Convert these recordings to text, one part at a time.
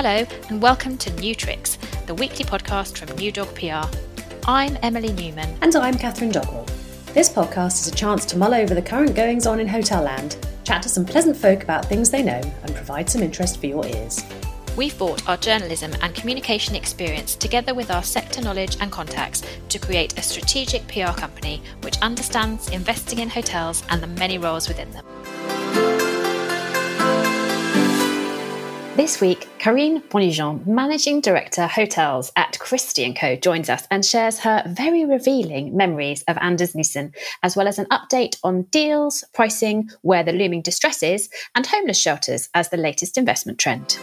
Hello, and welcome to New Tricks, the weekly podcast from New Dog PR. I'm Emily Newman. And I'm Catherine Doggrell. This podcast is a chance to mull over the current goings on in hotel land, chat to some pleasant folk about things they know, and provide some interest for your ears. We've brought our journalism and communication experience together with our sector knowledge and contacts to create a strategic PR company which understands investing in hotels and the many roles within them. This week, Karine Bonijean, Managing Director Hotels at Christie & Co, joins us and shares her very revealing memories of Anders Nissen, as well as an update on deals, pricing, where the looming distress is, and homeless shelters as the latest investment trend.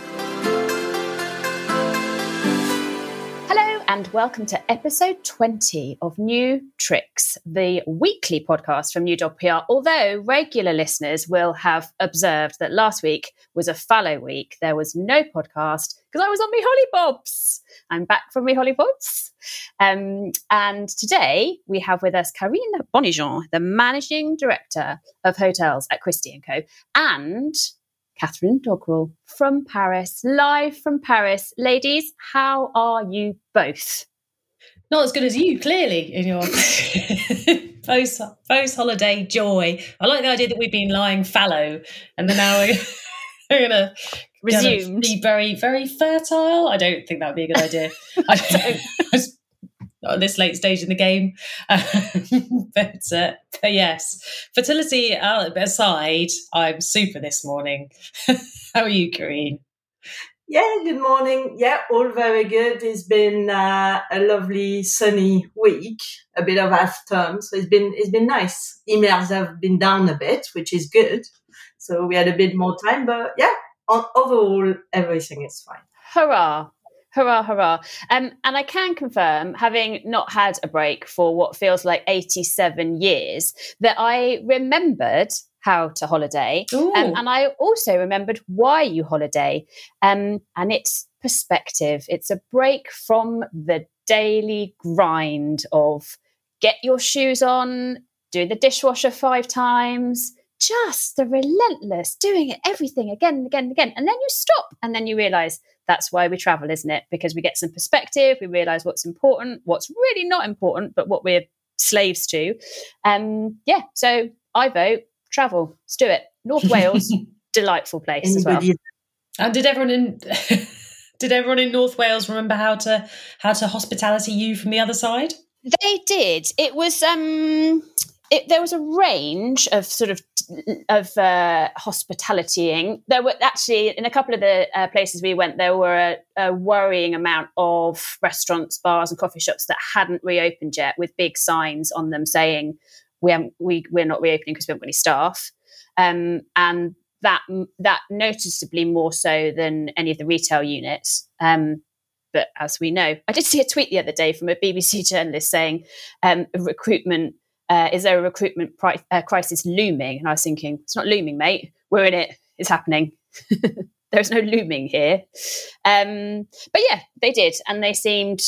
And welcome to episode 20 of New Tricks, the weekly podcast from New Dog PR. Although regular listeners will have observed that last week was a fallow week, there was no podcast because I was on my hollybobs. I'm back from my hollybobs. Um, and today we have with us Karine Bonijean, the managing director of hotels at Christie & Co. and Catherine Doggrell from Paris, live from Paris. Ladies, how are you both? Not as good as you, clearly, in your post post holiday joy. I like the idea that we've been lying fallow, and then now we're, we're gonna resume be very very fertile. I don't think that would be a good idea. I don't, at this late stage in the game. but, uh, but, yes, fertility aside, I'm super this morning. How are you, Karine? Yeah, good morning. Yeah, all very good. It's been uh, a lovely sunny week, a bit of half term, so it's been it's been nice. Emails have been down a bit, which is good. So we had a bit more time, but yeah, on, overall everything is fine. Hurrah! Hurrah, hurrah. Um, and I can confirm, having not had a break for what feels like 87 years, that I remembered how to holiday. Um, and I also remembered why you holiday. Um, and it's perspective, it's a break from the daily grind of get your shoes on, do the dishwasher five times, just the relentless doing it everything again and again and again. And then you stop and then you realize that's why we travel, isn't it? Because we get some perspective, we realize what's important, what's really not important, but what we're slaves to. Um, yeah, so I vote travel. Let's do it. North Wales, delightful place as well. And did everyone in did everyone in North Wales remember how to how to hospitality you from the other side? They did. It was um it, there was a range of sort of of uh, hospitalitying. There were actually in a couple of the uh, places we went, there were a, a, worrying amount of restaurants, bars, and coffee shops that hadn't reopened yet, with big signs on them saying we we we're not reopening because we haven't got any staff, um, and that that noticeably more so than any of the retail units. Um, but as we know, I did see a tweet the other day from a BBC journalist saying um, recruitment uh, is there a recruitment pri- uh, crisis looming? And I was thinking, it's not looming, mate. We're in it. It's happening. There's no looming here. Um, but yeah, they did, and they seemed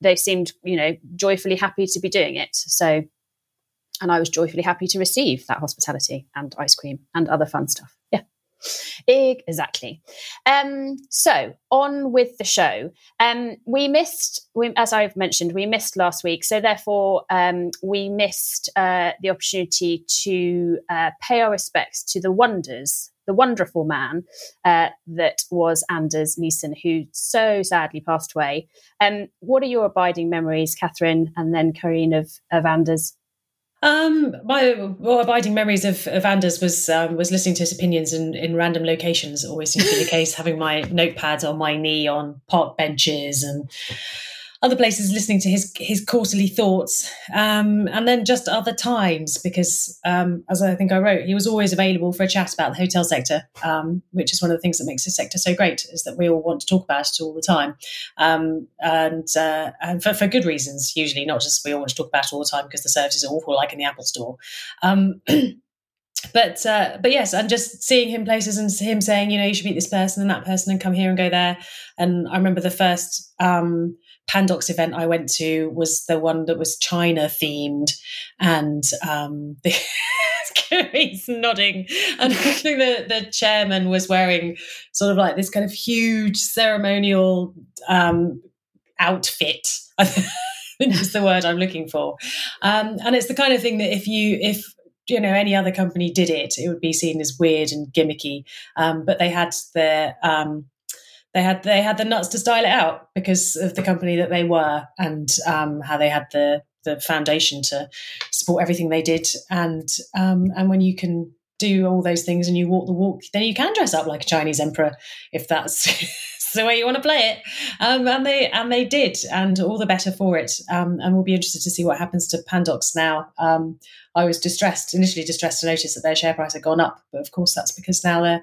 they seemed you know joyfully happy to be doing it. So, and I was joyfully happy to receive that hospitality and ice cream and other fun stuff. Yeah. Exactly. Um, so on with the show. Um, we missed, we, as I've mentioned, we missed last week. So therefore, um, we missed uh, the opportunity to uh, pay our respects to the wonders, the wonderful man uh, that was Anders Nissen, who so sadly passed away. Um, what are your abiding memories, Catherine, and then Karine of, of Anders? Um, my well, abiding memories of, of Anders was um, was listening to his opinions in, in random locations. Always seems to be the case, having my notepad on my knee on park benches and other places listening to his his quarterly thoughts, um, and then just other times because, um, as I think I wrote, he was always available for a chat about the hotel sector, um, which is one of the things that makes this sector so great is that we all want to talk about it all the time, um, and uh, and for, for good reasons usually, not just we all want to talk about it all the time because the service is awful, like in the Apple Store. Um, but uh, but yes, and just seeing him places and him saying, you know, you should meet this person and that person and come here and go there. And I remember the first um, Pandox event I went to was the one that was China themed, and um, the, He's nodding, and I think the the chairman was wearing sort of like this kind of huge ceremonial um, outfit. Is the word I'm looking for, um, and it's the kind of thing that if you if you know any other company did it, it would be seen as weird and gimmicky. Um, but they had their um, they had they had the nuts to style it out because of the company that they were and um, how they had the the foundation to support everything they did. And um, and when you can do all those things and you walk the walk, then you can dress up like a Chinese emperor if that's the way you want to play it. Um, and they and they did, and all the better for it. Um, and we'll be interested to see what happens to Pandox now. Um, I was distressed, initially distressed to notice that their share price had gone up, but of course that's because now they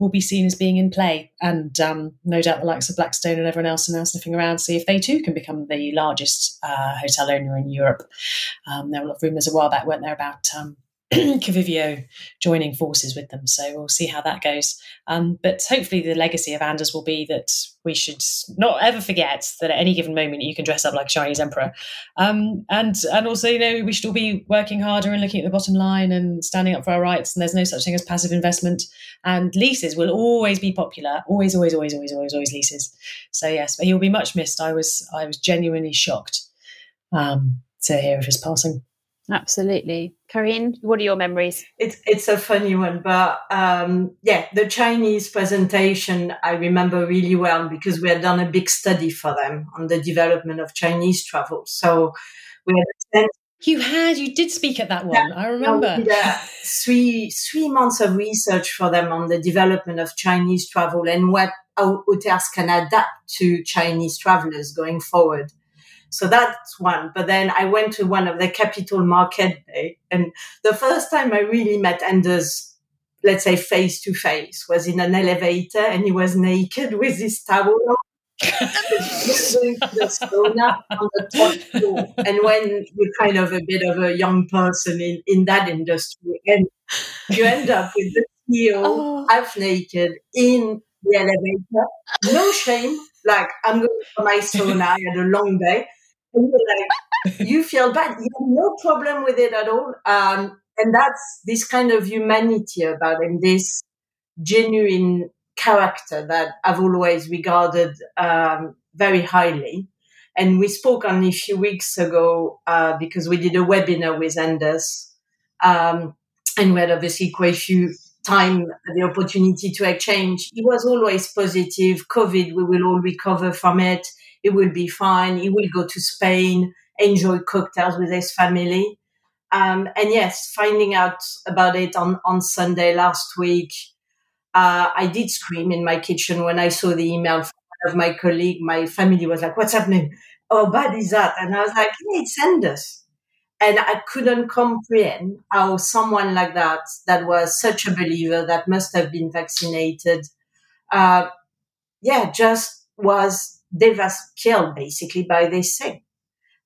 will be seen as being in play, and um, no doubt the likes of Blackstone and everyone else are now sniffing around see if they too can become the largest uh, hotel owner in Europe. Um, there were a lot of rumours a while back, weren't there, about Covivio joining forces with them. So we'll see how that goes. Um, but hopefully, the legacy of Anders will be that we should not ever forget that at any given moment you can dress up like a Chinese emperor, um, and and also you know we should all be working harder and looking at the bottom line and standing up for our rights. And there's no such thing as passive investment. And leases will always be popular. Always, always, always, always, always, always leases. So yes, but he'll be much missed. I was I was genuinely shocked um, to hear of his passing. Absolutely. Karine, what are your memories? It's it's a funny one, but um, yeah, the Chinese presentation I remember really well because we had done a big study for them on the development of Chinese travel. So we had you had you did speak at that one. Yeah, I remember. Yeah, three three months of research for them on the development of Chinese travel and what how hotels can adapt to Chinese travelers going forward. So that's one. But then I went to one of the capital market day and the first time I really met Anders, let's say face to face was in an elevator and he was naked with his towel on. the sauna on the top floor. And when you're kind of a bit of a young person in, in that industry, and you end up with the CEO oh. half naked in the elevator, no shame. Like I'm going for my sauna. I had a long day, like, you feel bad. You have no problem with it at all. Um, and that's this kind of humanity about him, this genuine character that I've always regarded um, very highly. And we spoke only a few weeks ago uh, because we did a webinar with Anders. Um, and we had obviously quite a few time the opportunity to exchange. He was always positive. COVID, we will all recover from it. It will be fine. He will go to Spain, enjoy cocktails with his family. Um, and yes, finding out about it on, on Sunday last week, uh, I did scream in my kitchen when I saw the email of my colleague. My family was like, what's happening? Oh, bad is that? And I was like, hey, it's Anders. And I couldn't comprehend how someone like that, that was such a believer, that must have been vaccinated, uh, yeah, just was they were killed basically by this thing.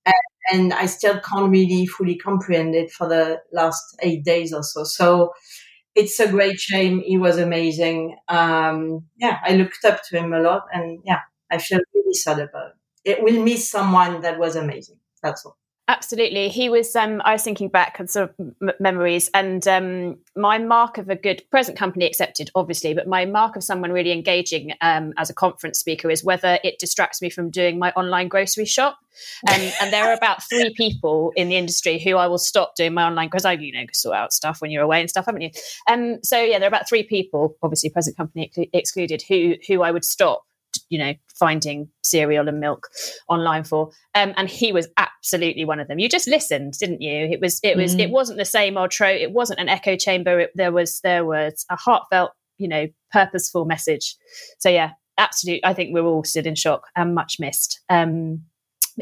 And, and, I still can't really fully comprehend it for the last eight days or so. So it's a great shame. He was amazing. Um, yeah, I looked up to him a lot and yeah, I feel really sad about it. It will miss someone that was amazing. That's all. Absolutely. He was, um, I was thinking back on sort of m- memories, and um, my mark of a good present company accepted, obviously, but my mark of someone really engaging um, as a conference speaker is whether it distracts me from doing my online grocery shop. Um, and there are about three people in the industry who I will stop doing my online because I, you know, sort out stuff when you're away and stuff, haven't you? Um, so yeah, there are about three people, obviously present company ex- excluded, who who I would stop you know finding cereal and milk online for um, and he was absolutely one of them. You just listened didn't you? It was it was mm. it wasn't the same old trope it wasn't an echo chamber it, there was there was a heartfelt you know purposeful message. So yeah absolutely i think we're all still in shock and much missed. Um,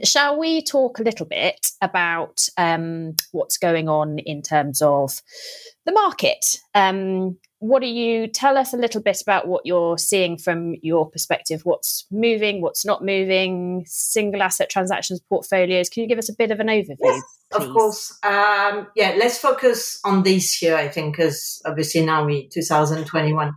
shall we talk a little bit about um, what's going on in terms of the market? Um, what do you tell us a little bit about what you're seeing from your perspective? What's moving, what's not moving, single asset transactions, portfolios? Can you give us a bit of an overview? Yes, of course. Um, yeah, let's focus on this year, I think, because obviously now we 2021.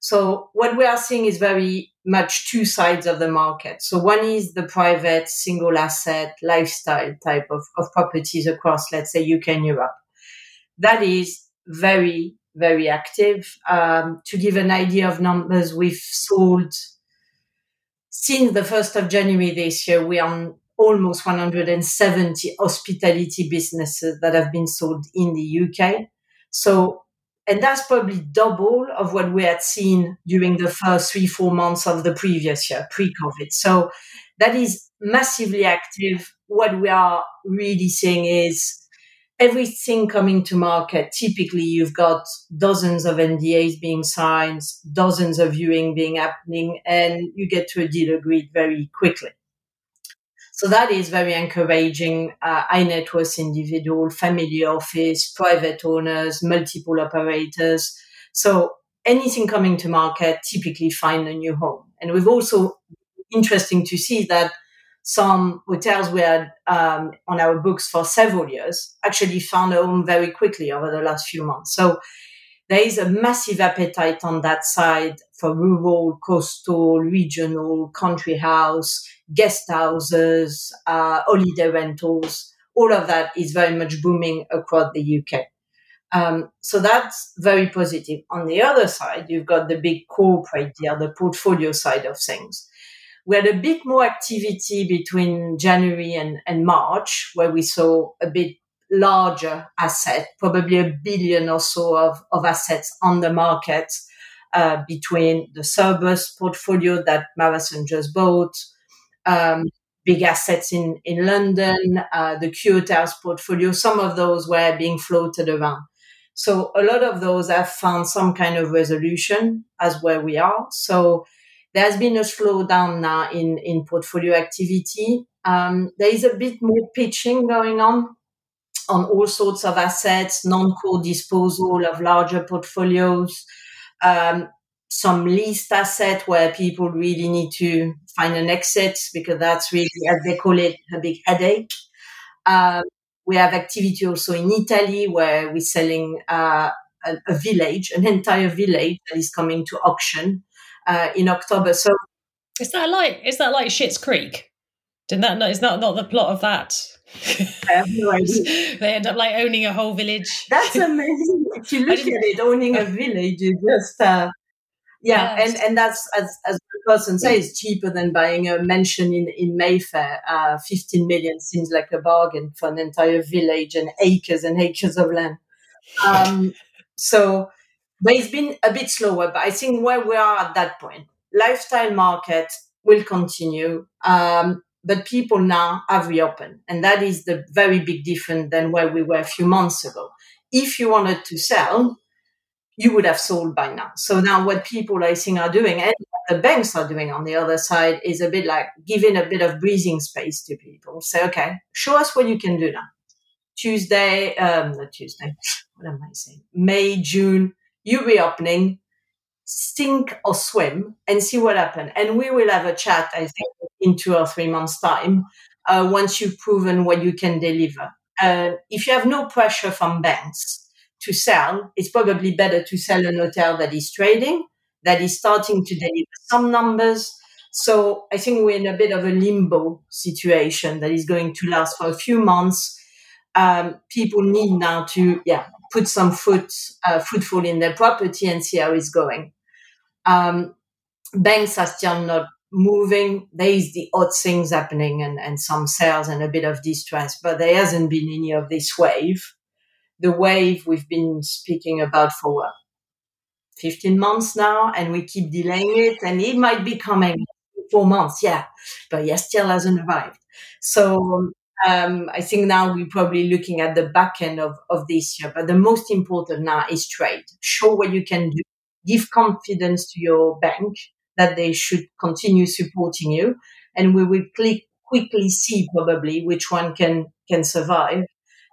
So what we are seeing is very much two sides of the market. So one is the private single asset lifestyle type of, of properties across, let's say, UK and Europe. That is very, very active. Um, to give an idea of numbers, we've sold since the 1st of January this year, we are almost 170 hospitality businesses that have been sold in the UK. So, and that's probably double of what we had seen during the first three, four months of the previous year, pre COVID. So that is massively active. What we are really seeing is everything coming to market. Typically, you've got dozens of NDAs being signed, dozens of viewing being happening, and you get to a deal agreed very quickly. So that is very encouraging. Uh, high net worth individual, family office, private owners, multiple operators. So anything coming to market typically find a new home. And we've also interesting to see that some hotels we had um, on our books for several years actually found a home very quickly over the last few months. So there is a massive appetite on that side for rural, coastal, regional, country house, guest houses, uh, holiday rentals. All of that is very much booming across the UK. Um, so that's very positive. On the other side, you've got the big corporate deal, the portfolio side of things. We had a bit more activity between January and, and March, where we saw a bit larger asset, probably a billion or so of, of assets on the market uh, between the Cerberus portfolio that Marathon just bought, um, big assets in, in London, uh, the Q portfolio. Some of those were being floated around. So a lot of those have found some kind of resolution as where we are. So there has been a slowdown now in, in portfolio activity. Um, there is a bit more pitching going on on all sorts of assets, non-core disposal of larger portfolios, um, some leased asset where people really need to find an exit because that's really, as they call it, a big headache. Um, we have activity also in Italy where we're selling uh, a, a, village, an entire village that is coming to auction uh, in October. So, is that like is that like Schitt's Creek? Didn't that not, is that not the plot of that? No they end up like owning a whole village. That's amazing. if you look at it, owning a village is just uh, yeah, yes. and and that's as as the person says, cheaper than buying a mansion in in Mayfair. Uh, Fifteen million seems like a bargain for an entire village and acres and acres of land. Um, so, but it's been a bit slower. But I think where we are at that point, lifestyle market will continue. Um, but people now have reopened. And that is the very big difference than where we were a few months ago. If you wanted to sell, you would have sold by now. So now what people I think are doing and the banks are doing on the other side is a bit like giving a bit of breathing space to people. Say, okay, show us what you can do now. Tuesday, um, not Tuesday, what am I saying? May, June, you reopening, sink or swim and see what happens. And we will have a chat, I think, in two or three months' time, uh, once you've proven what you can deliver. Uh, if you have no pressure from banks to sell, it's probably better to sell an hotel that is trading, that is starting to deliver some numbers. So I think we're in a bit of a limbo situation that is going to last for a few months. Um, people need now to, yeah, put some foot, uh, footfall in their property and see how it's going. Um, banks are still not moving. There is the odd things happening and, and some sales and a bit of distress, but there hasn't been any of this wave. The wave we've been speaking about for what? 15 months now, and we keep delaying it, and it might be coming four months, yeah, but yeah, still hasn't arrived. So um, I think now we're probably looking at the back end of, of this year, but the most important now is trade. Show what you can do. Give confidence to your bank that they should continue supporting you. And we will click, quickly see probably which one can, can survive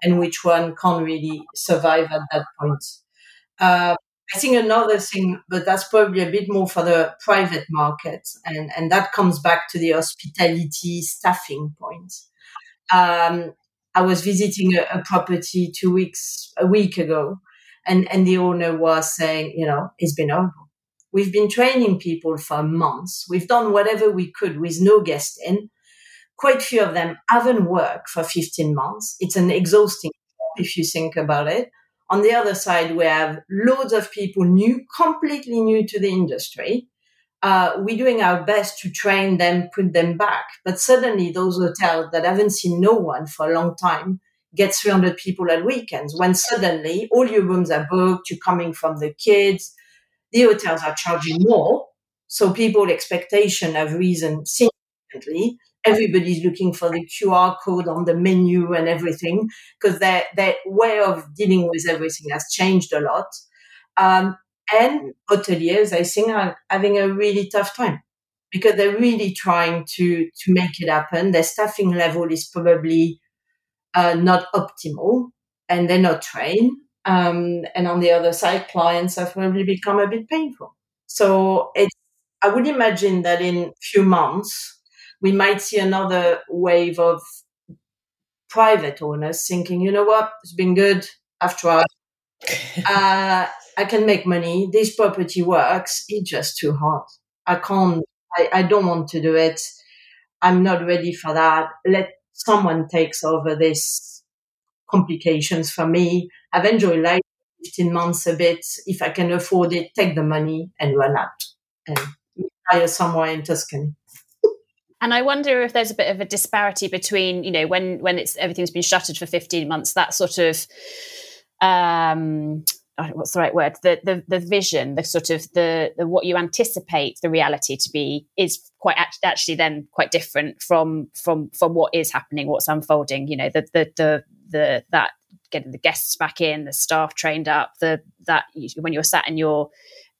and which one can't really survive at that point. Uh, I think another thing, but that's probably a bit more for the private market, and, and that comes back to the hospitality staffing point. Um, I was visiting a, a, property two weeks, a week ago, and, and the owner was saying, you know, it's been horrible. We've been training people for months. We've done whatever we could with no guest in. Quite few of them haven't worked for 15 months. It's an exhausting job if you think about it. On the other side, we have loads of people new, completely new to the industry. Uh, we're doing our best to train them, put them back. But suddenly those hotels that haven't seen no one for a long time get 300 people at weekends when suddenly all your rooms are booked, you're coming from the kids, the hotels are charging more. So people expectation have risen significantly. Everybody's looking for the QR code on the menu and everything because their, their way of dealing with everything has changed a lot. Um, and hoteliers, I think, are having a really tough time because they're really trying to to make it happen. Their staffing level is probably uh, not optimal, and they're not trained. Um, and on the other side, clients have probably become a bit painful. So it's I would imagine that in few months we might see another wave of private owners thinking, you know what, it's been good. I've tried. uh, I can make money. This property works. It's just too hard. I can't, I, I don't want to do it. I'm not ready for that. Let someone takes over this complications for me. I've enjoyed life 15 months a bit. If I can afford it, take the money and run out and retire somewhere in Tuscany. And I wonder if there's a bit of a disparity between, you know, when when it's everything's been shuttered for 15 months, that sort of um Uh, what's the right word? The, the the vision the sort of the, the what you anticipate the reality to be is quite act- actually then quite different from from from what is happening what's unfolding. You know the the the, the that getting the guests back in the staff trained up the that when you're sat and you're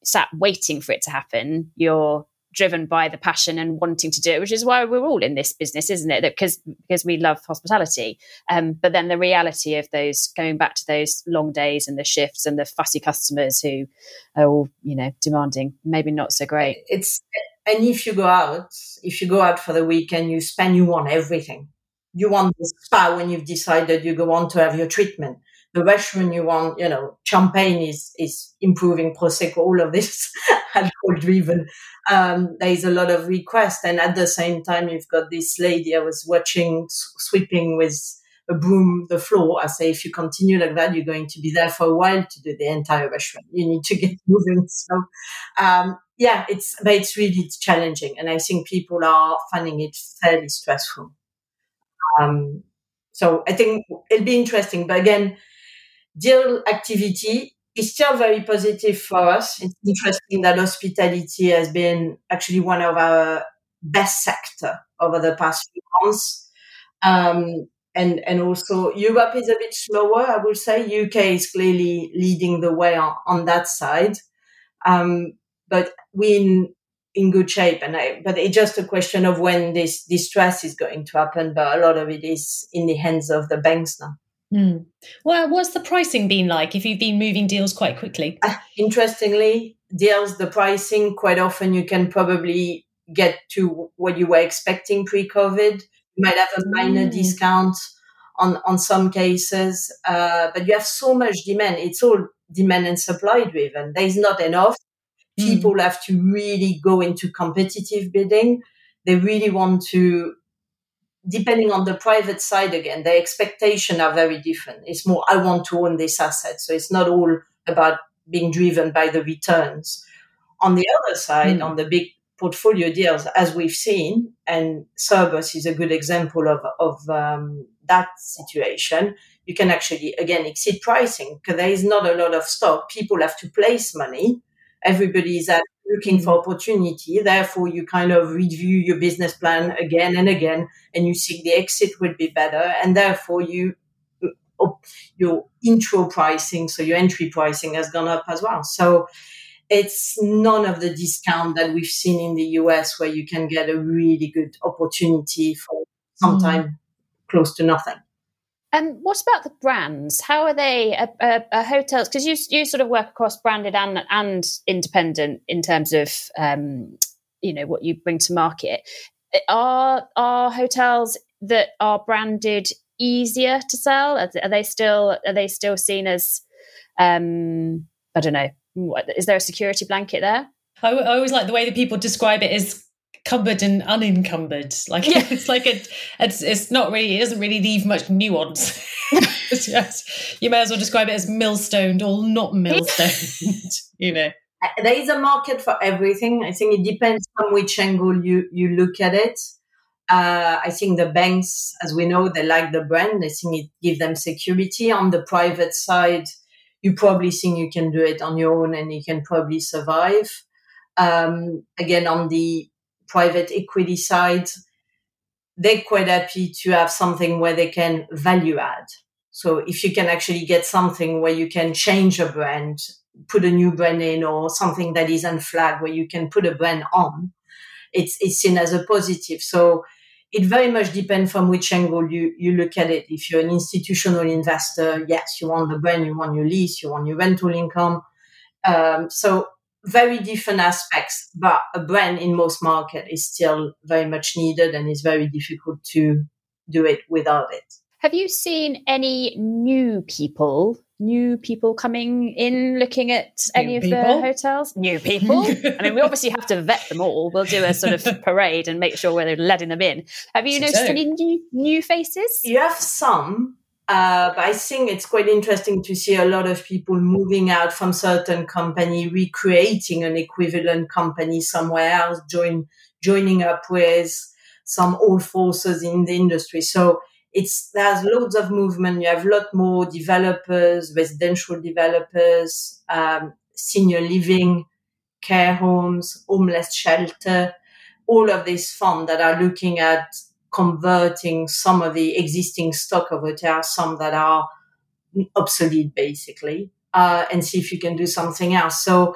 sat waiting for it to happen you're driven by the passion and wanting to do it, which is why we're all in this business, isn't it? Because because we love hospitality. Um, but then the reality of those going back to those long days and the shifts and the fussy customers who are all you know demanding, maybe not so great. It's and if you go out, if you go out for the weekend, you spend you want everything. You want the spa when you've decided you go on to have your treatment the restaurant you want, you know, champagne is is improving prosecco, all of this alcohol driven. Um, there is a lot of requests, and at the same time, you've got this lady I was watching sweeping with a broom the floor. I say, if you continue like that, you're going to be there for a while to do the entire restaurant. You need to get moving. So, um, yeah, it's but it's really challenging, and I think people are finding it fairly stressful. Um, so I think it'll be interesting, but again deal activity is still very positive for us. It's interesting that hospitality has been actually one of our best sector over the past few months. Um, and, and also Europe is a bit slower, I would say. UK is clearly leading the way on, on that side. Um, but we in, in good shape. And I, but it's just a question of when this distress is going to happen. But a lot of it is in the hands of the banks now. Mm. Well, what's the pricing been like if you've been moving deals quite quickly? Uh, interestingly, deals, the pricing, quite often you can probably get to what you were expecting pre COVID. You might have a minor mm. discount on, on some cases, uh, but you have so much demand. It's all demand and supply driven. There is not enough. Mm. People have to really go into competitive bidding. They really want to depending on the private side again, the expectations are very different. It's more, I want to own this asset. So it's not all about being driven by the returns. On the other side, mm. on the big portfolio deals, as we've seen, and Cerberus is a good example of, of um, that situation, you can actually, again, exceed pricing because there is not a lot of stock. People have to place money. Everybody is at looking for opportunity. Therefore, you kind of review your business plan again and again, and you think the exit would be better. And therefore, you your intro pricing, so your entry pricing has gone up as well. So it's none of the discount that we've seen in the US where you can get a really good opportunity for some time mm. close to nothing. And what about the brands? How are they? Uh, uh, hotels because you you sort of work across branded and and independent in terms of um, you know what you bring to market. Are are hotels that are branded easier to sell? Are, are they still are they still seen as um, I don't know. Is there a security blanket there? I, I always like the way that people describe it as cumbered and unencumbered. Like yeah. it's like it, it's it's not really it doesn't really leave much nuance. yes, you may as well describe it as millstoned or not millstoned. you know, Uh, there is a market for everything. I think it depends on which angle you you look at it. Uh, I think the banks, as we know, they like the brand. They think it gives them security. On the private side, you probably think you can do it on your own and you can probably survive. Um, again, on the private equity side, they're quite happy to have something where they can value add. So if you can actually get something where you can change a brand, put a new brand in or something that is unflagged where you can put a brand on, it's, it's seen as a positive. So it very much depends from which angle you, you look at it. If you're an institutional investor, yes, you want the brand, you want your lease, you want your rental income. Um, so very different aspects, but a brand in most market is still very much needed and it's very difficult to do it without it. Have you seen any new people, new people coming in looking at any New of people? the hotels? New people. I mean, we obviously have to vet them all. We'll do a sort of parade and make sure we're letting them in. Have you So- noticed so. any new, new faces? You have some, uh, but I think it's quite interesting to see a lot of people moving out from certain company, recreating an equivalent company somewhere else, join, joining up with some old forces in the industry. So it's there's loads of movement. You have a lot more developers, residential developers, um, senior living, care homes, homeless shelter, all of these funds that are looking at converting some of the existing stock of hotels, some that are obsolete basically, uh, and see if you can do something else. So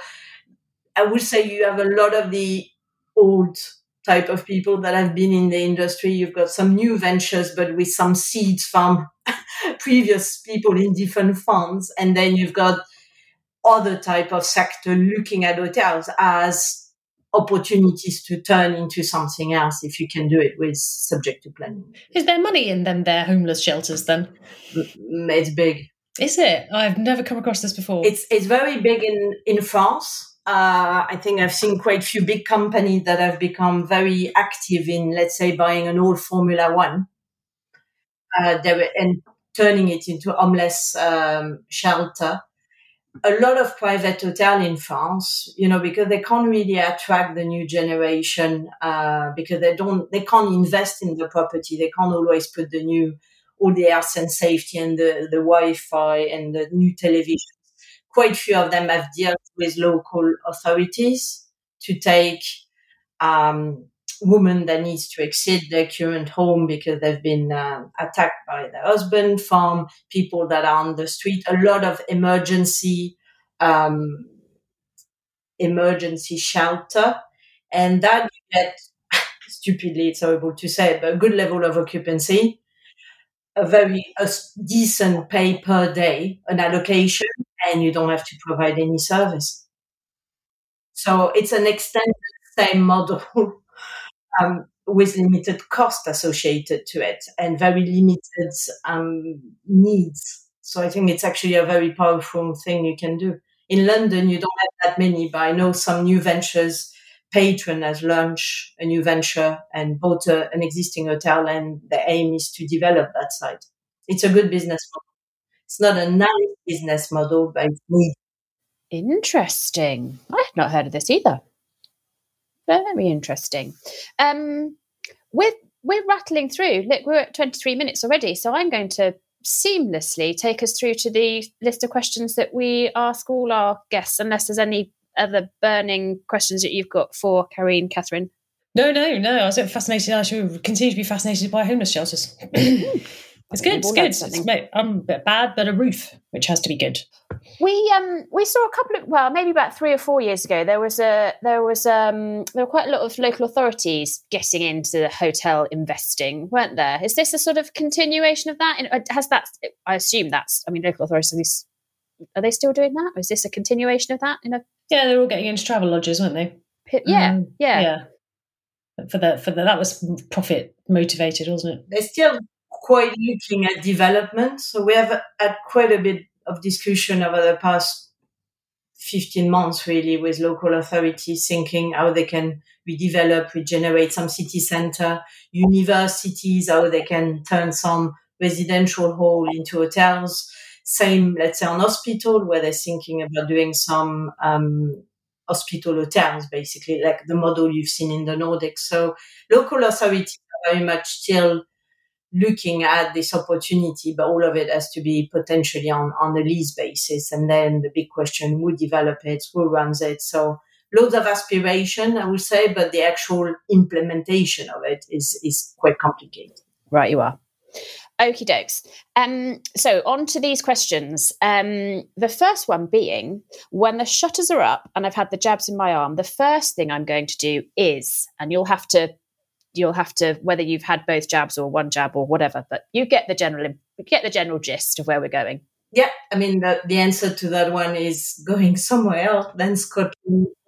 I would say you have a lot of the old type of people that have been in the industry. You've got some new ventures, but with some seeds from previous people in different funds. And then you've got other type of sector looking at hotels as opportunities to turn into something else if you can do it with subject to planning. is there money in them? Their homeless shelters, then? It's big. Is it? I've never come across this before. It's it's very big in in France. Uh, I think I've seen quite few big companies that have become very active in, let's say, buying an old Formula One, uh, and turning it into homeless um, shelter. A lot of private hotel in France, you know, because they can't really attract the new generation uh, because they don't, they can't invest in the property. They can't always put the new, all the health and safety and the, the Wi-Fi and the new television quite few of them have dealt with local authorities to take um, women that needs to exit their current home because they've been uh, attacked by their husband, from people that are on the street. A lot of emergency um, emergency shelter, and that you get stupidly, it's horrible to say, but a good level of occupancy. A very a decent pay per day, an allocation, and you don't have to provide any service. So it's an extended same model um, with limited cost associated to it and very limited um, needs. So I think it's actually a very powerful thing you can do. In London, you don't have that many, but I know some new ventures. Patron has launched a new venture and bought a, an existing hotel, and the aim is to develop that side. It's a good business model. It's not a nice business model, but it's. Interesting. I had not heard of this either. Very interesting. Um, we're we're rattling through. Look, we're at twenty three minutes already, so I'm going to seamlessly take us through to the list of questions that we ask all our guests, unless there's any other burning questions that you've got for Karine, Catherine. no, no, no. I was fascinated. I should continue to be fascinated by homeless shelters. it's good. It's good. learned It's something. ma- um, bit bad, but a roof, which has to be good. We um we saw a couple of well maybe about three or four years ago there was a there was um there were quite a lot of local authorities getting into the hotel investing weren't there is this a sort of continuation of that And, uh, has that I assume that's I mean local authorities are they still doing that or is this a continuation of that in a Yeah, they're all getting into Travelodges, weren't they? yeah Um, yeah yeah. For the for the that was profit motivated, wasn't it? they're still quite looking at development. So we have had quite a bit of discussion over the past 15 months, really, with local authorities thinking how they can redevelop, regenerate some city center, universities, how they can turn some residential hall into hotels. Same, let's say, on hospital where they're thinking about doing some um, hospital hotels, basically, like the model you've seen in the Nordics. So local authorities are very much still looking at this opportunity, but all of it has to be potentially on, on a lease basis. And then the big question, who develops it, who runs it? So loads of aspiration, I would say, but the actual implementation of it is, is quite complicated. Right, you are. Okie dokes. Um, so on to these questions. Um, the first one being when the shutters are up and I've had the jabs in my arm, the first thing I'm going to do is, and you'll have to, you'll have to, whether you've had both jabs or one jab or whatever, but you get the general, get the general gist of where we're going. Yeah, I mean the, the answer to that one is going somewhere else than Scotland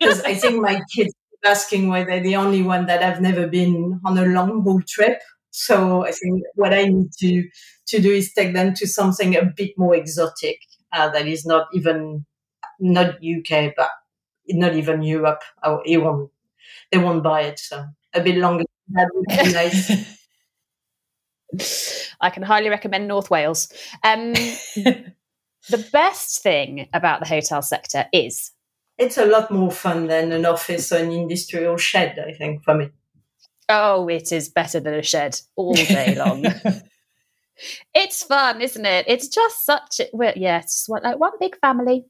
because I think my kids are asking why they're the only one that have never been on a long haul trip so I think what I need to to do is take them to something a bit more exotic uh, that is not even not UK, but not even Europe. It won't, they won't buy it. So a bit longer. That would be nice. I can highly recommend North Wales. Um, the best thing about the hotel sector is it's a lot more fun than an office or an industrial shed. I think for me. Oh, it is better than a shed all day long. it's fun, isn't it? It's just such a well, yeah, it's like one big family.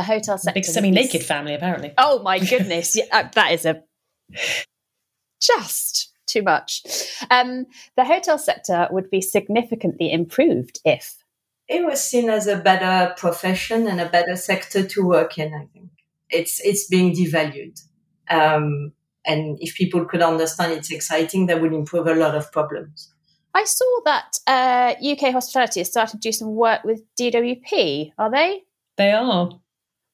The hotel sector, big semi-naked family, apparently. Oh my goodness, yeah, uh, that is a just too much. Um, the hotel sector would be significantly improved if it was seen as a better profession and a better sector to work in. I think it's it's being devalued. Um, and if people could understand it's exciting, that would improve a lot of problems. I saw that uh, UK Hospitality has started to do some work with DWP. Are they? They are.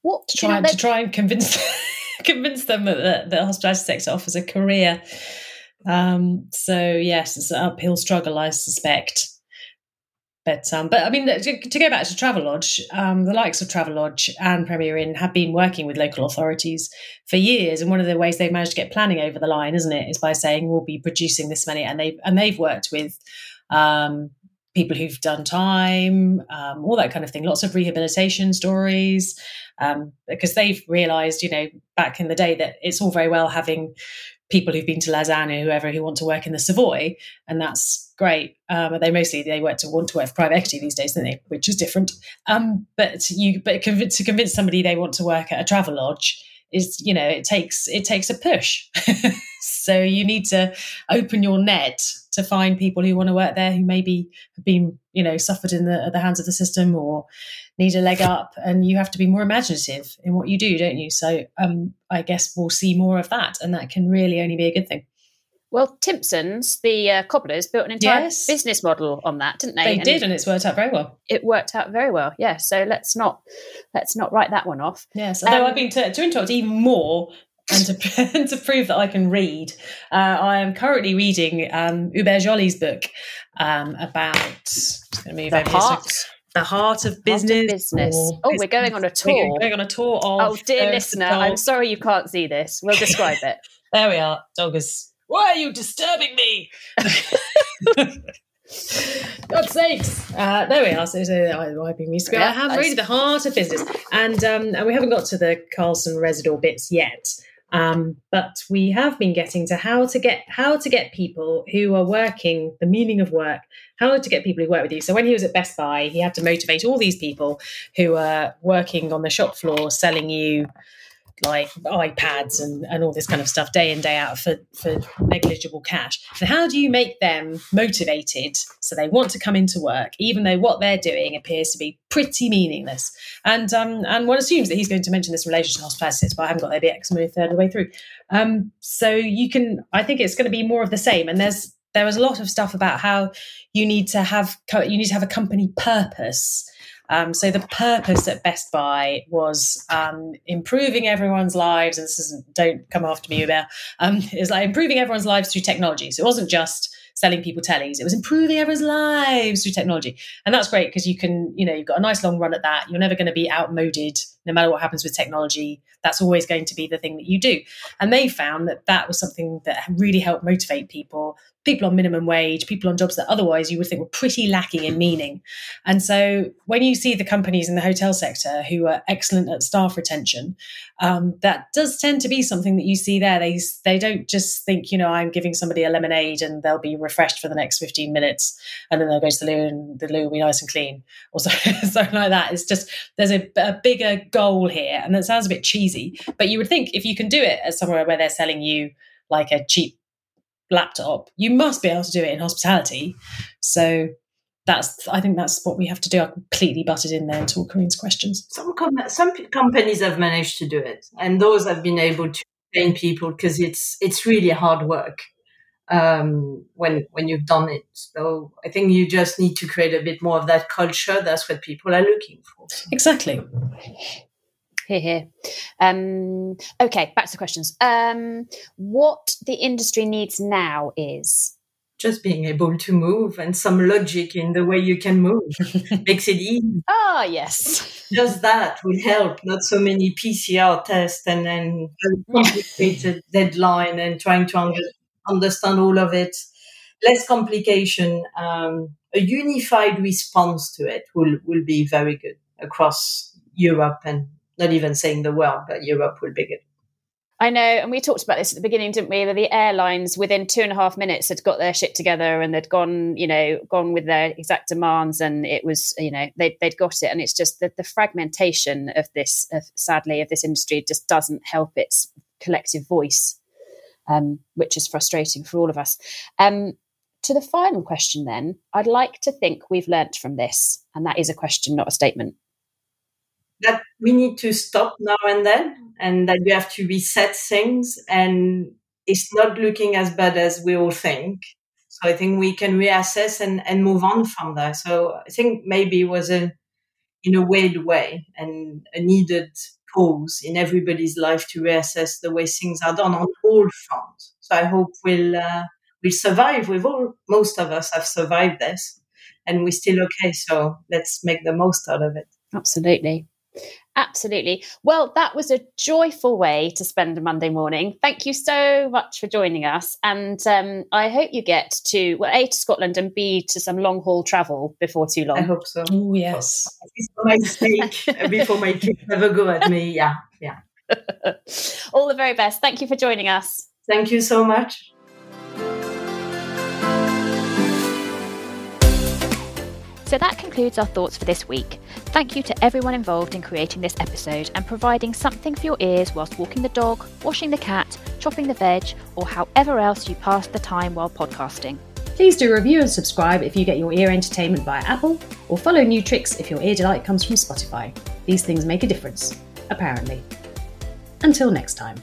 What to try, to try and convince convince them that the, the hospitality sector offers a career. Um, so yes, it's an uphill struggle, I suspect. But um, but I mean, to, to go back to Travelodge, um, the likes of Travelodge and Premier Inn have been working with local authorities for years, and one of the ways they've managed to get planning over the line, isn't it, is by saying we'll be producing this many, and they and they've worked with um, people who've done time, um, all that kind of thing. Lots of rehabilitation stories um, because they've realised, you know, back in the day that it's all very well having people who've been to Lausanne or whoever who want to work in the Savoy, and that's great. Um, they mostly they work to want to work for private equity these days, don't they? Which is different. Um, but you but to convince somebody they want to work at a Travelodge is you know it takes it takes a push. so you need to open your net to find people who want to work there who maybe have been you know suffered in the the hands of the system or need a leg up and you have to be more imaginative in what you do don't you so um, i guess we'll see more of that and that can really only be a good thing well, Timpsons, the uh, cobblers, built an entire yes. business model on that, didn't they? They and did, and it's worked out very well. It worked out very well, yeah. So let's not let's not write that one off. Yes, although um, I've been to, to interrupt even more and to, and to prove that I can read, uh, I am currently reading um, Hubert Joly's book um, about. the heart. the heart of business. Heart of business. Oh, we're going on a tour. We're going on a tour of. Oh, dear listener, I'm sorry you can't see this. We'll describe it. there we are. Dog is why are you disturbing me? God's sakes! Uh, there we are. So, so I, I've been to I have really the heart of business, and um, and we haven't got to the Carlson Rezidor bits yet. Um, but we have been getting to how to get how to get people who are working the meaning of work how to get people who work with you so when he was at Best Buy he had to motivate all these people who are working on the shop floor selling you like iPads and, and all this kind of stuff day in, day out for, for negligible cash. And how do you make them motivated so they want to come into work, even though what they're doing appears to be pretty meaningless? And um, and one assumes that he's going to mention this in relation to hospitality, but I haven't got there yet because I'm only third of the way through. Um, so you can, I think it's going to be more of the same. And there's there was a lot of stuff about how you need to have you need to have a company purpose um, so the purpose at Best Buy was um, improving everyone's lives. And this isn't, don't come after me, Hubert. Um, is like improving everyone's lives through technology. So it wasn't just selling people tellies. It was improving everyone's lives through technology. And that's great because you can, you know, you've got a nice long run at that. You're never going to be outmoded no matter what happens with technology. That's always going to be the thing that you do. And they found that that was something that really helped motivate people people on minimum wage, people on jobs that otherwise you would think were pretty lacking in meaning. And so when you see the companies in the hotel sector who are excellent at staff retention, um, that does tend to be something that you see there. They they don't just think, you know, I'm giving somebody a lemonade and they'll be refreshed for the next 15 minutes and then they'll go to the loo and the loo will be nice and clean or something like that. It's just there's a, a bigger goal here. And that sounds a bit cheesy, but you would think if you can do it at somewhere where they're selling you like a cheap laptop, you must be able to do it in hospitality. So that's I think that's what we have to do. I completely butted in there into all Corinne's questions. Some com- some companies have managed to do it, and those have been able to train people because it's it's really hard work um, when when you've done it. So I think you just need to create a bit more of that culture. That's what people are looking for. Exactly. Here, here. Um, okay, back to the questions. Um, what the industry needs now is just being able to move and some logic in the way you can move makes it easy. Ah, yes. Just that will help. Not so many PCR tests and then complicated deadline and trying to under- understand all of it. Less complication. Um, a unified response to it will will be very good across Europe and not even saying the world, but Europe will be good. I know, and we talked about this at the beginning, didn't we? That the airlines within two and a half minutes had got their shit together and they'd gone, you know, gone with their exact demands, and it was, you know, they'd, they'd got it. And it's just that the fragmentation of this, of, sadly, of this industry just doesn't help its collective voice, um, which is frustrating for all of us. Um, to the final question, then, I'd like to think we've learnt from this, and that is a question, not a statement that we need to stop now and then and that you have to reset things and it's not looking as bad as we all think. So I think we can reassess and, and move on from there. So I think maybe it was a, in a weird way and a needed pause in everybody's life to reassess the way things are done on all fronts. So I hope we'll, uh, we'll survive. We've all, most of us have survived this and we're still okay. So let's make the most out of it. Absolutely. Absolutely. Well, that was a joyful way to spend a Monday morning. Thank you so much for joining us. And um, I hope you get to, well, A, to Scotland and B, to some long haul travel before too long. I hope so. Oh, yes. For my sake, before my kids have a go at me. Yeah, yeah. All the very best. Thank you for joining us. Thank you so much. So that concludes our thoughts for this week. Thank you to everyone involved in creating this episode and providing something for your ears whilst walking the dog, washing the cat, chopping the veg, or however else you pass the time while podcasting. Please do review and subscribe if you get your ear entertainment via Apple, or follow New Tricks if your ear delight comes from Spotify. These things make a difference, apparently. Until next time.